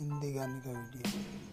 हिंदी गाने का वीडियो।